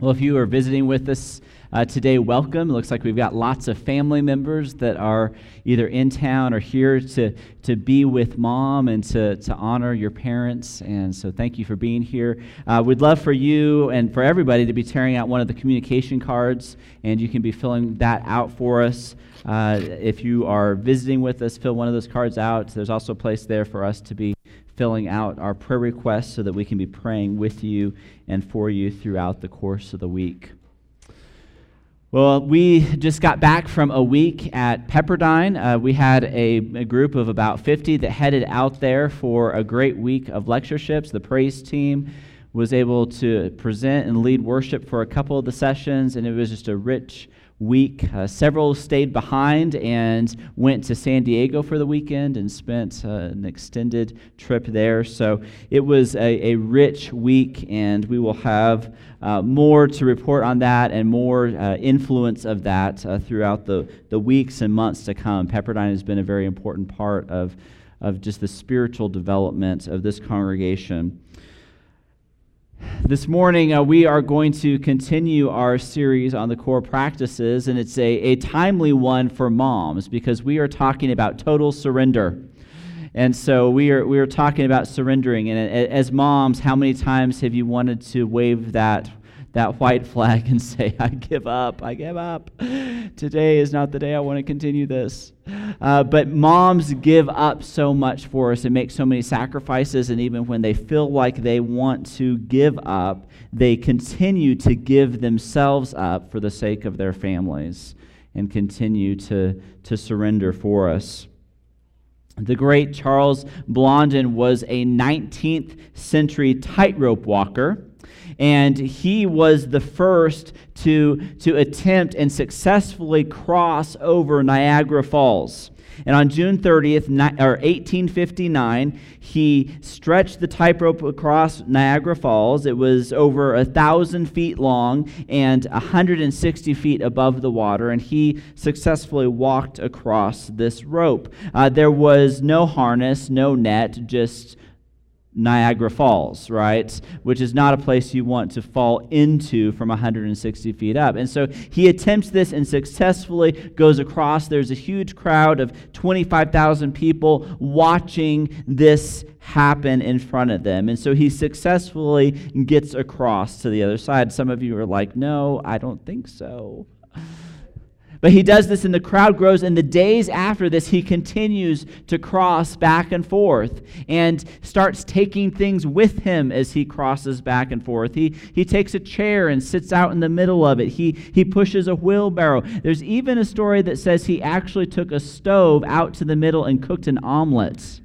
Well, if you are visiting with us uh, today, welcome. It looks like we've got lots of family members that are either in town or here to, to be with mom and to, to honor your parents. And so thank you for being here. Uh, we'd love for you and for everybody to be tearing out one of the communication cards, and you can be filling that out for us. Uh, if you are visiting with us, fill one of those cards out. There's also a place there for us to be filling out our prayer requests so that we can be praying with you and for you throughout the course of the week. Well, we just got back from a week at Pepperdine. Uh, we had a, a, group of about 50 that headed out there for a great week of lectureships. The praise team was able to present and lead worship for a couple of the sessions, and it was just a rich week. Uh, several stayed behind and went to San Diego for the weekend and spent uh, an extended trip there. So it was a, a rich week, and we will have uh, more to report on that and more uh, influence of that uh, throughout the, the weeks and months to come. Pepperdine has been a very important part of, of just the spiritual development of this congregation. This morning, uh, we are going to continue our series on the core practices, and it's a, a timely one for moms because we are talking about total surrender. And so we are, we are talking about surrendering. And as moms, how many times have you wanted to wave that that white flag and say, I give up, I give up. Today is not the day I want to continue this. Uh, but moms give up so much for us and make so many sacrifices, and even when they feel like they want to give up, they continue to give themselves up for the sake of their families and continue to, to surrender for us. The great Charles Blondin was a 19th century tightrope walker and he was the first to, to attempt and successfully cross over Niagara Falls. And on June 30th, or 1859, he stretched the tightrope across Niagara Falls. It was over a thousand feet long and 160 feet above the water, and he successfully walked across this rope. Uh, there was no harness, no net, just Niagara Falls, right? Which is not a place you want to fall into from 160 feet up. And so he attempts this and successfully goes across. There's a huge crowd of 25,000 people watching this happen in front of them. And so he successfully gets across to the other side. Some of you are like, no, I don't think so. But he does this, and the crowd grows. And the days after this, he continues to cross back and forth and starts taking things with him as he crosses back and forth. He, he takes a chair and sits out in the middle of it. He, he pushes a wheelbarrow. There's even a story that says he actually took a stove out to the middle and cooked an omelet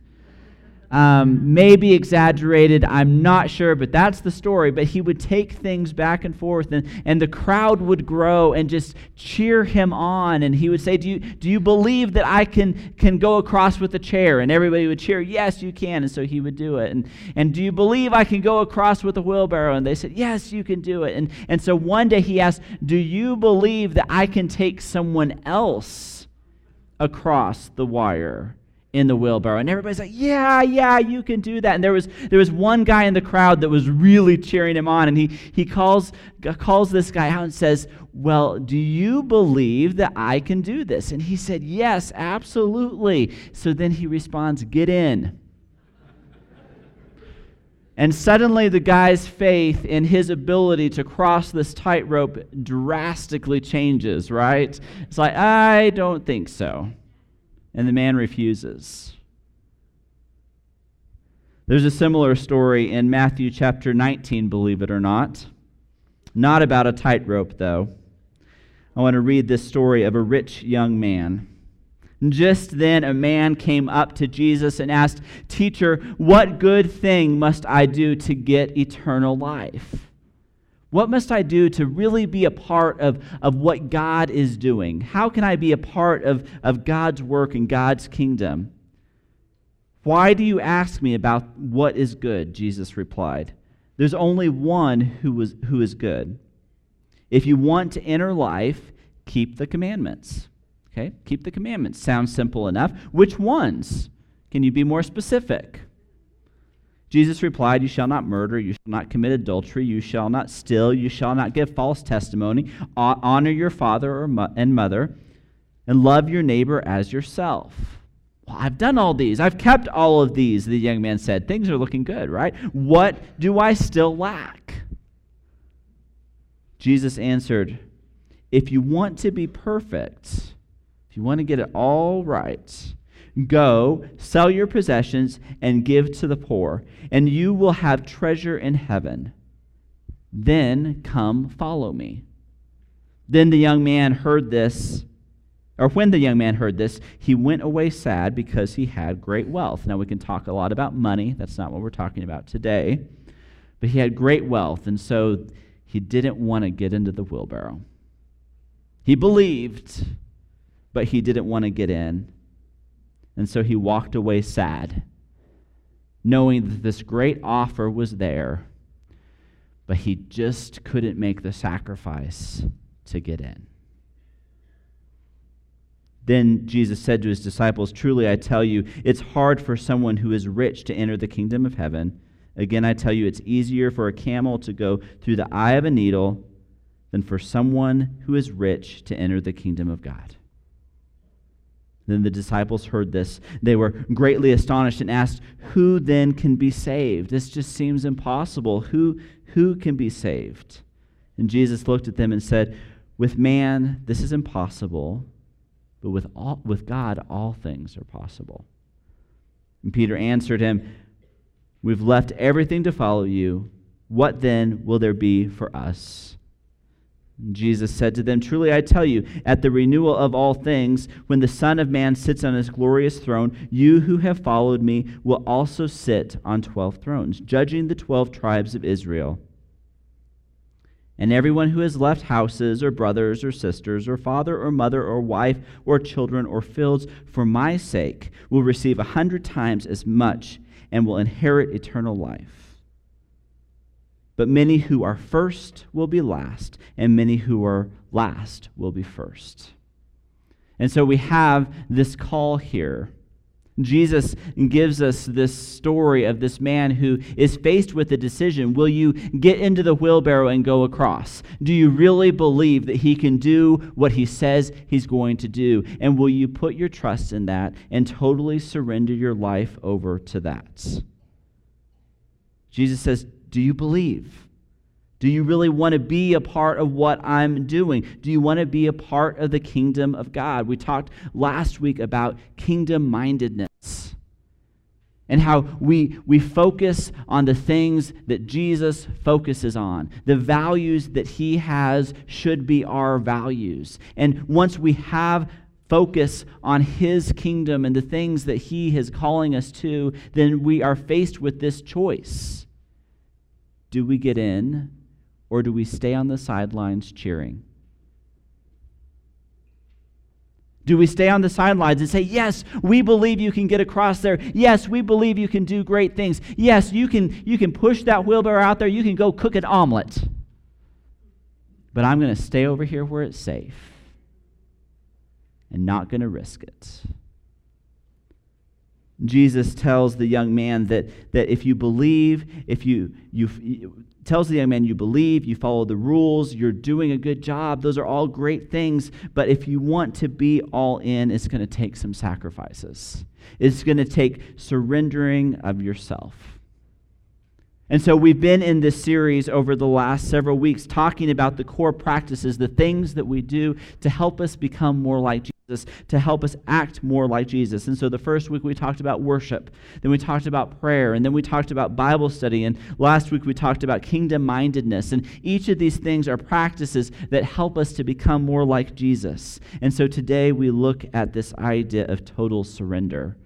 um, maybe exaggerated, I'm not sure, but that's the story. But he would take things back and forth, and, and the crowd would grow and just cheer him on. And he would say, Do you, do you believe that I can, can go across with a chair? And everybody would cheer, Yes, you can. And so he would do it. And, and do you believe I can go across with a wheelbarrow? And they said, Yes, you can do it. And, and so one day he asked, Do you believe that I can take someone else across the wire? In the wheelbarrow. And everybody's like, yeah, yeah, you can do that. And there was, there was one guy in the crowd that was really cheering him on. And he, he calls, calls this guy out and says, well, do you believe that I can do this? And he said, yes, absolutely. So then he responds, get in. And suddenly, the guy's faith in his ability to cross this tightrope drastically changes, right? It's like, I don't think so and the man refuses. There's a similar story in Matthew chapter 19, believe it or not. Not about a tightrope, though. I want to read this story of a rich young man. Just then, a man came up to Jesus and asked, Teacher, what good thing must I do to get eternal life? What must I do to really be a part of, of what God is doing? How can I be a part of, of God's work and God's kingdom? Why do you ask me about what is good? Jesus replied. There's only one who, was, who is good. If you want to enter life, keep the commandments. Okay? Keep the commandments. Sounds simple enough. Which ones? Can you be more specific? Jesus replied, You shall not murder, you shall not commit adultery, you shall not steal, you shall not give false testimony, honor your father and mother, and love your neighbor as yourself. Well, I've done all these. I've kept all of these, the young man said. Things are looking good, right? What do I still lack? Jesus answered, If you want to be perfect, if you want to get it all right, Go, sell your possessions, and give to the poor, and you will have treasure in heaven. Then come follow me. Then the young man heard this, or when the young man heard this, he went away sad because he had great wealth. Now, we can talk a lot about money. That's not what we're talking about today. But he had great wealth, and so he didn't want to get into the wheelbarrow. He believed, but he didn't want to get in. And so he walked away sad, knowing that this great offer was there, but he just couldn't make the sacrifice to get in. Then Jesus said to his disciples, Truly I tell you, it's hard for someone who is rich to enter the kingdom of heaven. Again, I tell you, it's easier for a camel to go through the eye of a needle than for someone who is rich to enter the kingdom of God. Then the disciples heard this. They were greatly astonished and asked, Who then can be saved? This just seems impossible. Who, who can be saved? And Jesus looked at them and said, With man, this is impossible, but with, all, with God, all things are possible. And Peter answered him, We've left everything to follow you. What then will there be for us? Jesus said to them, Truly I tell you, at the renewal of all things, when the Son of Man sits on his glorious throne, you who have followed me will also sit on twelve thrones, judging the twelve tribes of Israel. And everyone who has left houses, or brothers, or sisters, or father, or mother, or wife, or children, or fields for my sake will receive a hundred times as much and will inherit eternal life. But many who are first will be last, and many who are last will be first. And so we have this call here. Jesus gives us this story of this man who is faced with a decision. Will you get into the wheelbarrow and go across? Do you really believe that he can do what he says he's going to do? And will you put your trust in that and totally surrender your life over to that? Jesus says, do you believe? Do you really want to be a part of what I'm doing? Do you want to be a part of the kingdom of God? We talked last week about kingdom mindedness and how we, we focus on the things that Jesus focuses on. The values that he has should be our values. And once we have focus on his kingdom and the things that he is calling us to, then we are faced with this choice do we get in or do we stay on the sidelines cheering? Do we stay on the sidelines and say, Yes, we believe you can get across there. Yes, we believe you can do great things. Yes, you can, you can push that wheelbarrow out there. You can go cook an omelet. But I'm going to stay over here where it's safe and not going to risk it. Jesus tells the young man that, that if you believe, if you, you tells the young man you believe, you follow the rules, you're doing a good job, those are all great things. But if you want to be all in, it's going to take some sacrifices. It's going to take surrendering of yourself. And so we've been in this series over the last several weeks talking about the core practices, the things that we do to help us become more like Jesus, to help us act more like Jesus. And so the first week we talked about worship, then we talked about prayer, and then we talked about Bible study, and last week we talked about kingdom mindedness. And each of these things are practices that help us to become more like Jesus. And so today we look at this idea of total surrender.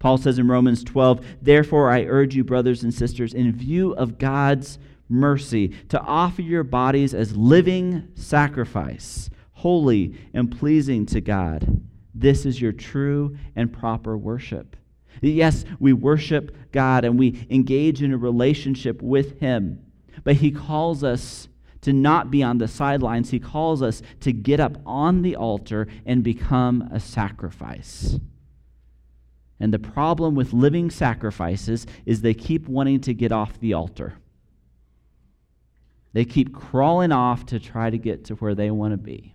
Paul says in Romans 12, Therefore I urge you, brothers and sisters, in view of God's mercy, to offer your bodies as living sacrifice, holy and pleasing to God. This is your true and proper worship. Yes, we worship God and we engage in a relationship with Him, but He calls us to not be on the sidelines. He calls us to get up on the altar and become a sacrifice. And the problem with living sacrifices is they keep wanting to get off the altar. They keep crawling off to try to get to where they want to be.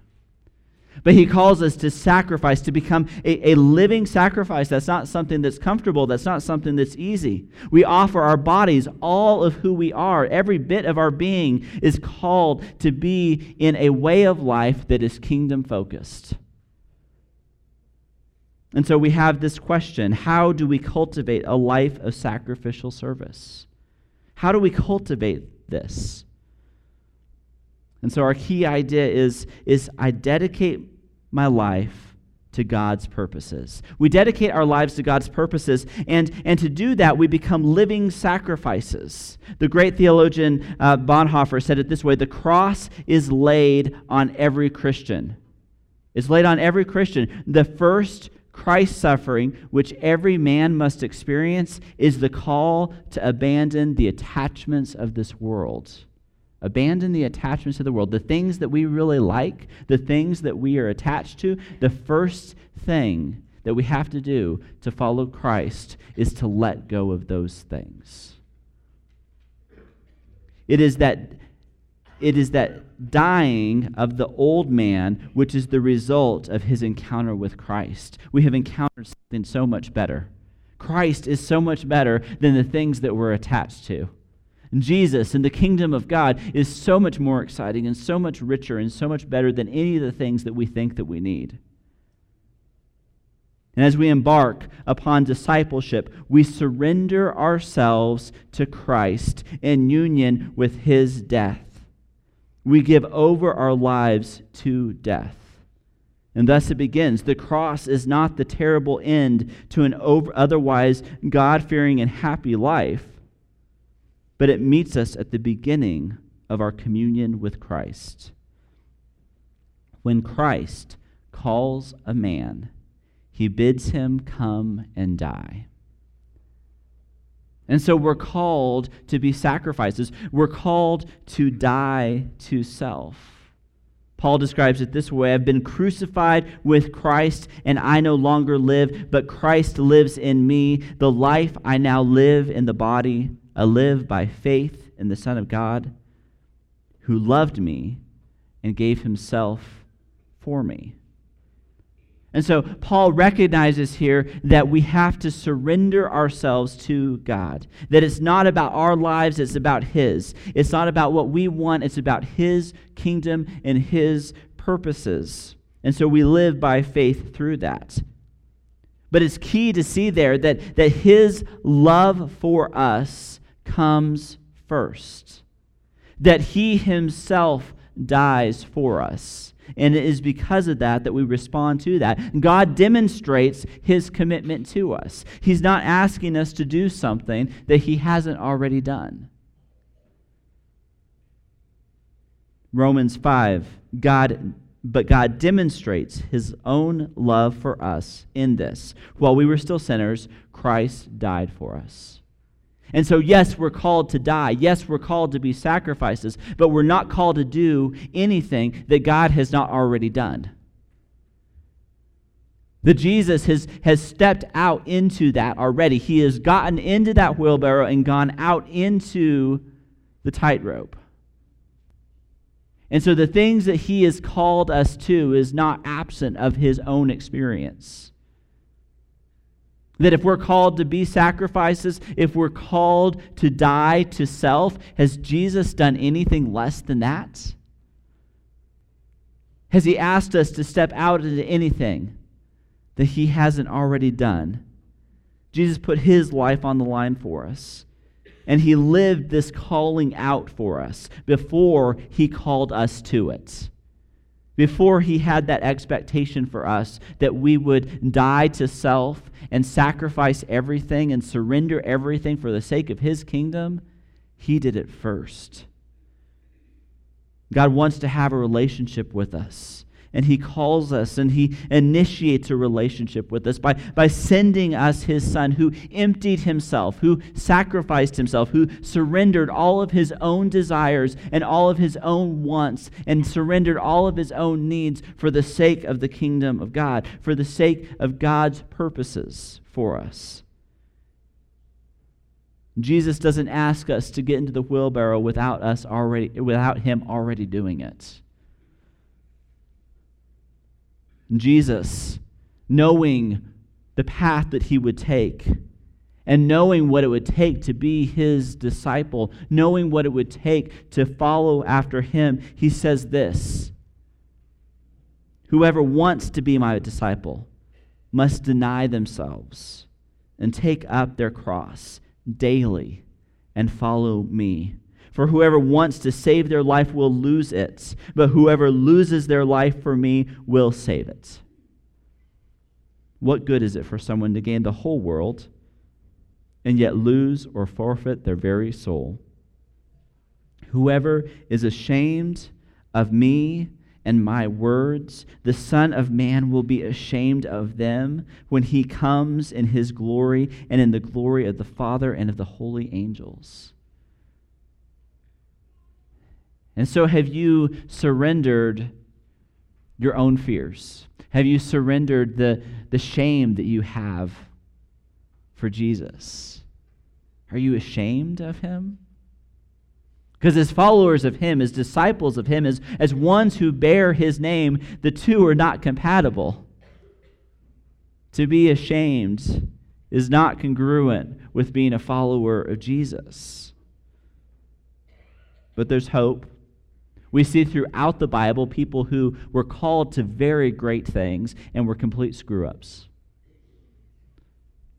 But he calls us to sacrifice, to become a, a, living sacrifice. That's not something that's comfortable. That's not something that's easy. We offer our bodies, all of who we are. Every bit of our being is called to be in a way of life that is kingdom focused. And so we have this question how do we cultivate a life of sacrificial service? How do we cultivate this? And so our key idea is, is I dedicate my life to God's purposes. We dedicate our lives to God's purposes, and, and to do that, we become living sacrifices. The great theologian uh, Bonhoeffer said it this way The cross is laid on every Christian. It's laid on every Christian. The first Christ suffering, which every man must experience, is the call to abandon the attachments of this world. Abandon the attachments of the world, the things that we really like, the things that we are attached to. The first thing that we have to do to follow Christ is to let go of those things. It is that it is that dying of the old man which is the result of his encounter with Christ. We have encountered something so much better. Christ is so much better than the things that we're attached to. Jesus and the kingdom of God is so much more exciting and so much richer and so much better than any of the things that we think that we need. And as we embark upon discipleship, we surrender ourselves to Christ in union with his death we give over our lives to death. And thus it begins. The cross is not the terrible end to an over, otherwise God fearing and happy life, but it meets us at the beginning of our communion with Christ. When Christ calls a man, he bids him come and die. And so we're called to be sacrifices. We're called to die to self. Paul describes it this way I've been crucified with Christ, and I no longer live, but Christ lives in me. The life I now live in the body, I live by faith in the Son of God, who loved me and gave himself for me. And so Paul recognizes here that we have to surrender ourselves to God. That it's not about our lives, it's about His. It's not about what we want, it's about His kingdom and His purposes. And so we live by faith through that. But it's key to see there that, that His love for us comes first, that He Himself dies for us. And it is because of that that we respond to that. God demonstrates his commitment to us. He's not asking us to do something that he hasn't already done. Romans 5, God but God demonstrates his own love for us in this. While we were still sinners, Christ died for us. And so, yes, we're called to die. Yes, we're called to be sacrifices, but we're not called to do anything that God has not already done. The Jesus has, has stepped out into that already. He has gotten into that wheelbarrow and gone out into the tightrope. And so the things that he has called us to is not absent of his own experience. That if we're called to be sacrifices, if we're called to die to self, has Jesus done anything less than that? Has he asked us to step out into anything that he hasn't already done? Jesus put his life on the line for us. And he lived this calling out for us before he called us to it before he had that expectation for us that we would die to self and sacrifice everything and surrender everything for the sake of his kingdom, he did it first. God wants to have a relationship with us. And he calls us and he initiates a relationship with us by, by sending us his son who emptied himself, who sacrificed himself, who surrendered all of his own desires and all of his own wants and surrendered all of his own needs for the sake of the kingdom of God, for the sake of God's purposes for us. Jesus doesn't ask us to get into the wheelbarrow without us already without him already doing it. Jesus, knowing the path that he would take, and knowing what it would take to be his disciple, knowing what it would take to follow after him, he says this Whoever wants to be my disciple must deny themselves and take up their cross daily and follow me. For whoever wants to save their life will lose it, but whoever loses their life for me will save it. What good is it for someone to gain the whole world and yet lose or forfeit their very soul? Whoever is ashamed of me and my words, the Son of Man will be ashamed of them when he comes in his glory and in the glory of the Father and of the holy angels. And so, have you surrendered your own fears? Have you surrendered the, the shame that you have for Jesus? Are you ashamed of him? Because as followers of him, as disciples of him, as, as ones who bear his name, the two are not compatible. To be ashamed is not congruent with being a follower of Jesus. But there's hope we see throughout the Bible people who were called to very great things and were complete screw ups.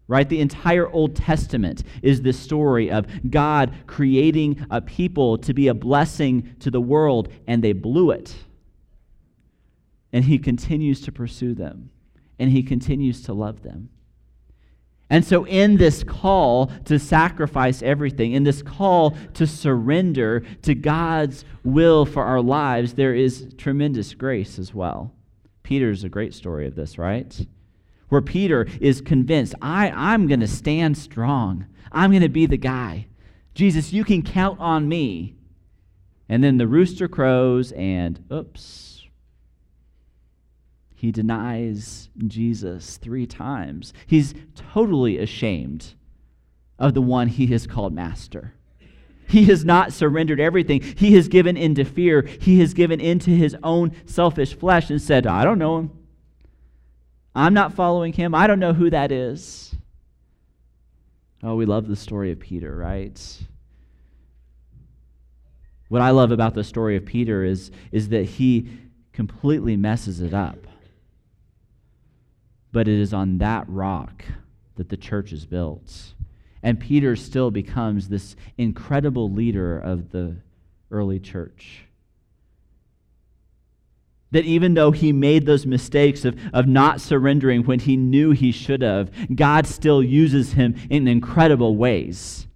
Right? The entire Old Testament is the story of God creating a people to be a blessing to the world, and they blew it. And He continues to pursue them, and He continues to love them. And so, in this call to sacrifice everything, in this call to surrender to God's will for our lives, there is tremendous grace as well. Peter's a great story of this, right? Where Peter is convinced, I, I'm going to stand strong. I'm going to be the guy. Jesus, you can count on me. And then the rooster crows, and oops, he denies Jesus three times. He's totally ashamed of the one he has called master. He has not surrendered everything. He has given into fear. He has given into his own selfish flesh and said, I don't know him. I'm not following him. I don't know who that is. Oh, we love the story of Peter, right? What I love about the story of Peter is, is that he completely messes it up but it is on that rock that the church is built. And Peter still becomes this incredible leader of the early church. That even though he made those mistakes of, of not surrendering when he knew he should have, God still uses him in incredible ways.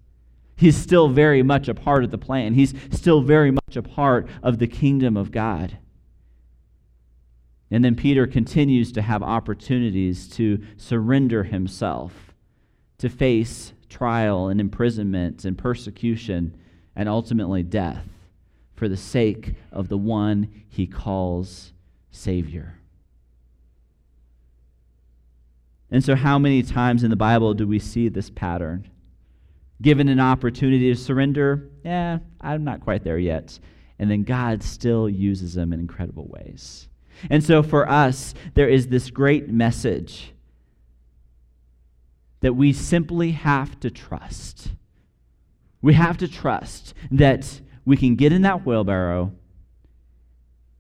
He's still very much a part of the plan, he's still very much a part of the kingdom of God. And then Peter continues to have opportunities to surrender himself, to face trial and imprisonment and persecution and ultimately death for the sake of the one he calls Savior. And so, how many times in the Bible do we see this pattern? Given an opportunity to surrender, yeah, I'm not quite there yet. And then God still uses them in incredible ways. And so for us, there is this great message that we simply have to trust. We have to trust that we can get in that wheelbarrow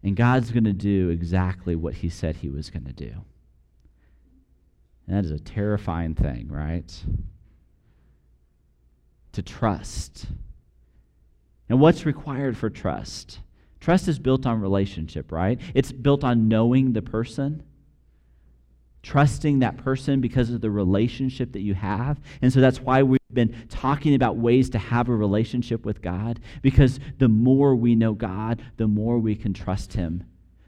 and God's going to do exactly what He said He was going to do. And that is a terrifying thing, right? To trust. And what's required for trust? Trust is built on relationship, right? It's built on knowing the person, trusting that person because of the relationship that you have. And so that's why we've been talking about ways to have a relationship with God, because the more we know God, the more we can trust Him.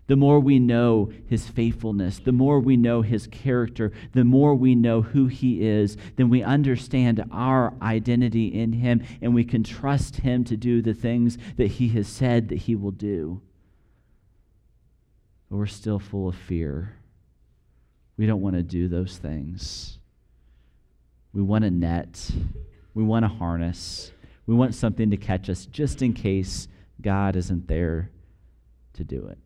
The more we know his faithfulness, the more we know his character, the more we know who he is, then we understand our identity in him and we can trust him to do the things that he has said that he will do. But we're still full of fear. We don't want to do those things. We want a net, we want a harness, we want something to catch us just in case God isn't there to do it.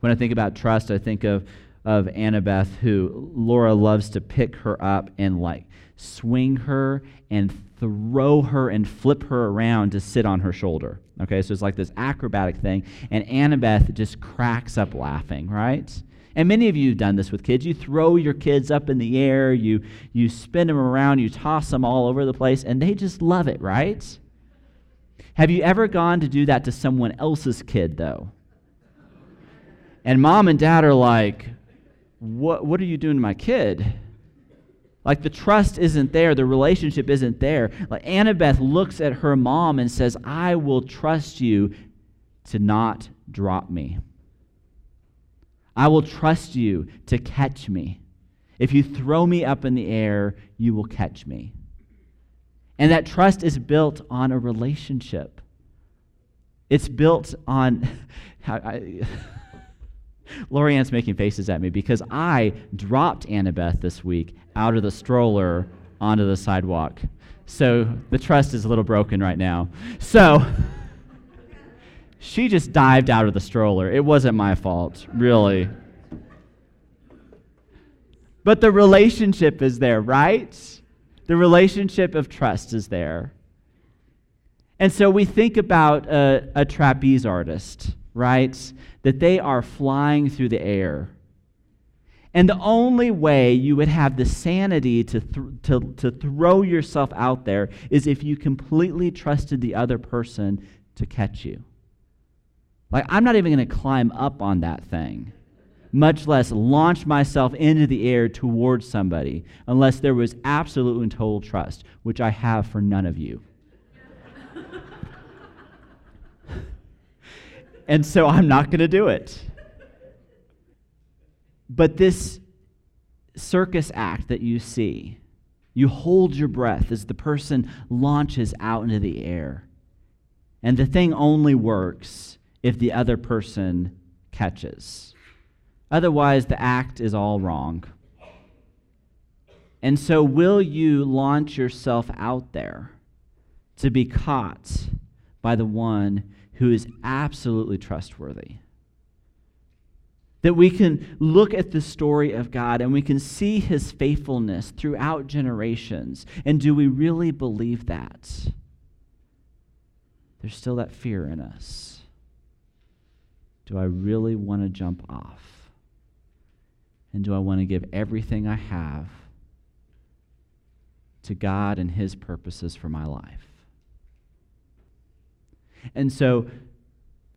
When I think about trust, I think of, of Annabeth, who Laura loves to pick her up and like swing her and throw her and flip her around to sit on her shoulder. Okay, so it's like this acrobatic thing. And Annabeth just cracks up laughing, right? And many of you have done this with kids. You throw your kids up in the air, you, you spin them around, you toss them all over the place, and they just love it, right? Have you ever gone to do that to someone else's kid, though? And mom and dad are like, what, what are you doing to my kid? Like the trust isn't there, the relationship isn't there. Like Annabeth looks at her mom and says, I will trust you to not drop me. I will trust you to catch me. If you throw me up in the air, you will catch me. And that trust is built on a relationship. It's built on. I, Lorianne's making faces at me because I dropped Annabeth this week out of the stroller onto the sidewalk. So the trust is a little broken right now. So she just dived out of the stroller. It wasn't my fault, really. But the relationship is there, right? The relationship of trust is there. And so we think about a, a trapeze artist right? That they are flying through the air. And the only way you would have the sanity to, th- to, to throw yourself out there is if you completely trusted the other person to catch you. Like, I'm not even going to climb up on that thing, much less launch myself into the air towards somebody, unless there was absolute and total trust, which I have for none of you. And so I'm not going to do it. But this circus act that you see, you hold your breath as the person launches out into the air. And the thing only works if the other person catches. Otherwise, the act is all wrong. And so, will you launch yourself out there to be caught by the one who is absolutely trustworthy. That we can look at the story of God and we can see his faithfulness throughout generations. And do we really believe that? There's still that fear in us. Do I really want to jump off? And do I want to give everything I have to God and his purposes for my life? And so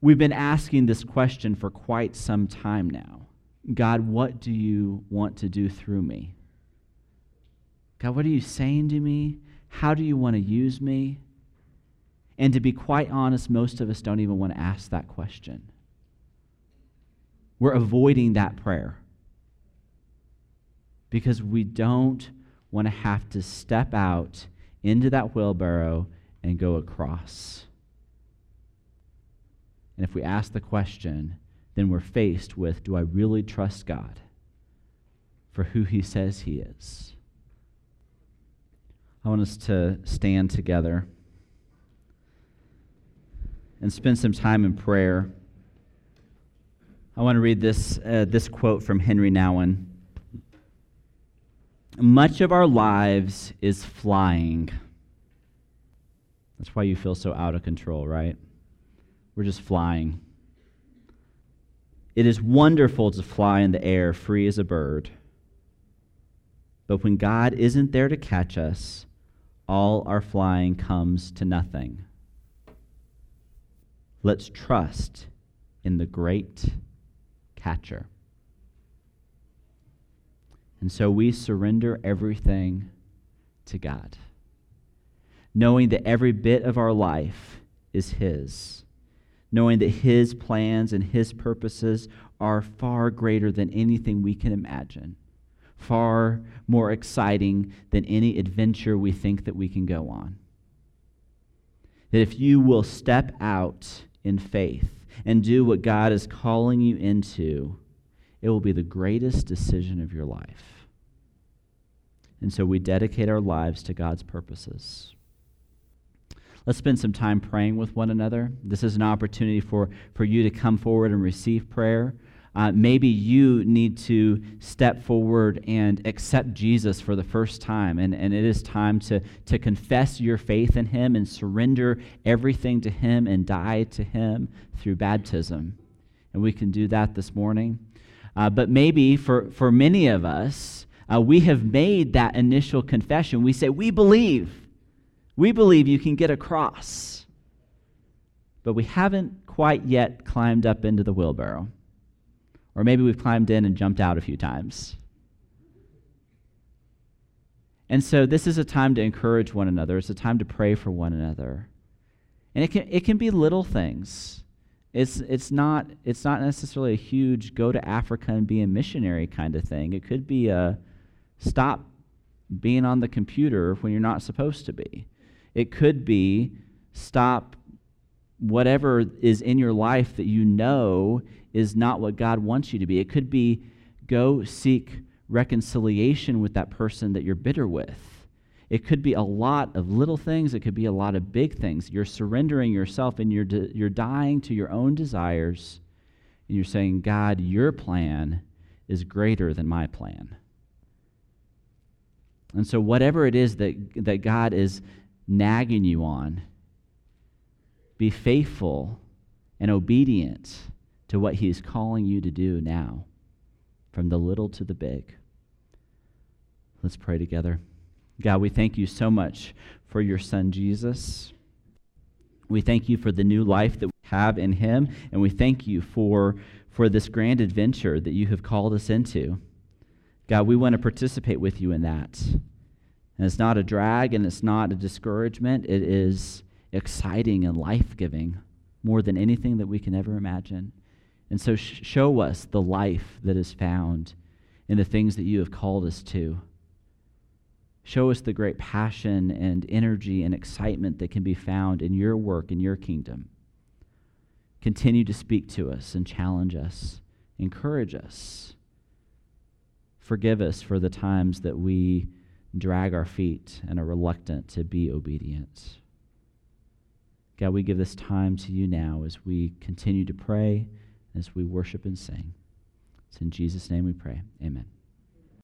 we've been asking this question for quite some time now God, what do you want to do through me? God, what are you saying to me? How do you want to use me? And to be quite honest, most of us don't even want to ask that question. We're avoiding that prayer because we don't want to have to step out into that wheelbarrow and go across. And if we ask the question, then we're faced with do I really trust God for who He says He is? I want us to stand together and spend some time in prayer. I want to read this, uh, this quote from Henri Nouwen. Much of our lives is flying. That's why you feel so out of control, right? We're just flying. It is wonderful to fly in the air free as a bird. But when God isn't there to catch us, all our flying comes to nothing. Let's trust in the great catcher. And so we surrender everything to God, knowing that every bit of our life is His knowing that His plans and His purposes are far greater than anything we can imagine, far more exciting than any adventure we think that we can go on. That if you will step out in faith and do what God is calling you into, it will be the greatest decision of your life. And so we dedicate our lives to God's purposes. Let's spend some time praying with one another. This is an opportunity for, for you to come forward and receive prayer. Uh, maybe you need to step forward and accept Jesus for the first time. And, and it is time to, to confess your faith in Him and surrender everything to Him and die to Him through baptism. And we can do that this morning. Uh, but maybe for, for many of us, uh, we have made that initial confession. We say, We believe. We believe you can get across. But we haven't quite yet climbed up into the wheelbarrow. Or maybe we've climbed in and jumped out a few times. And so this is a time to encourage one another. It's a time to pray for one another. And it can, it can be little things. It's, it's, not, it's not necessarily a huge go to Africa and be a missionary kind of thing. It could be a stop being on the computer when you're not supposed to be. It could be stop whatever is in your life that you know is not what God wants you to be. It could be go seek reconciliation with that person that you're bitter with. It could be a lot of little things, it could be a lot of big things. You're surrendering yourself and you're, di- you're dying to your own desires, and you're saying, God, your plan is greater than my plan. And so, whatever it is that, that God is nagging you on, be faithful and obedient to what He is calling you to do now, from the little to the big. Let's pray together. God, we thank you so much for your Son, Jesus. We thank you for the new life that we have in Him, and we thank you for, for this grand adventure that you have called us into. God, we want to participate with you in that. And it's not a drag and it's not a discouragement. It is exciting and life giving more than anything that we can ever imagine. And so sh- show us the life that is found in the things that you have called us to. Show us the great passion and energy and excitement that can be found in your work in your kingdom. Continue to speak to us and challenge us, encourage us. Forgive us for the times that we drag our feet and are reluctant to be obedient. God, we give this time to you now as we continue to pray as we worship and sing. It's in Jesus' name we pray. Amen.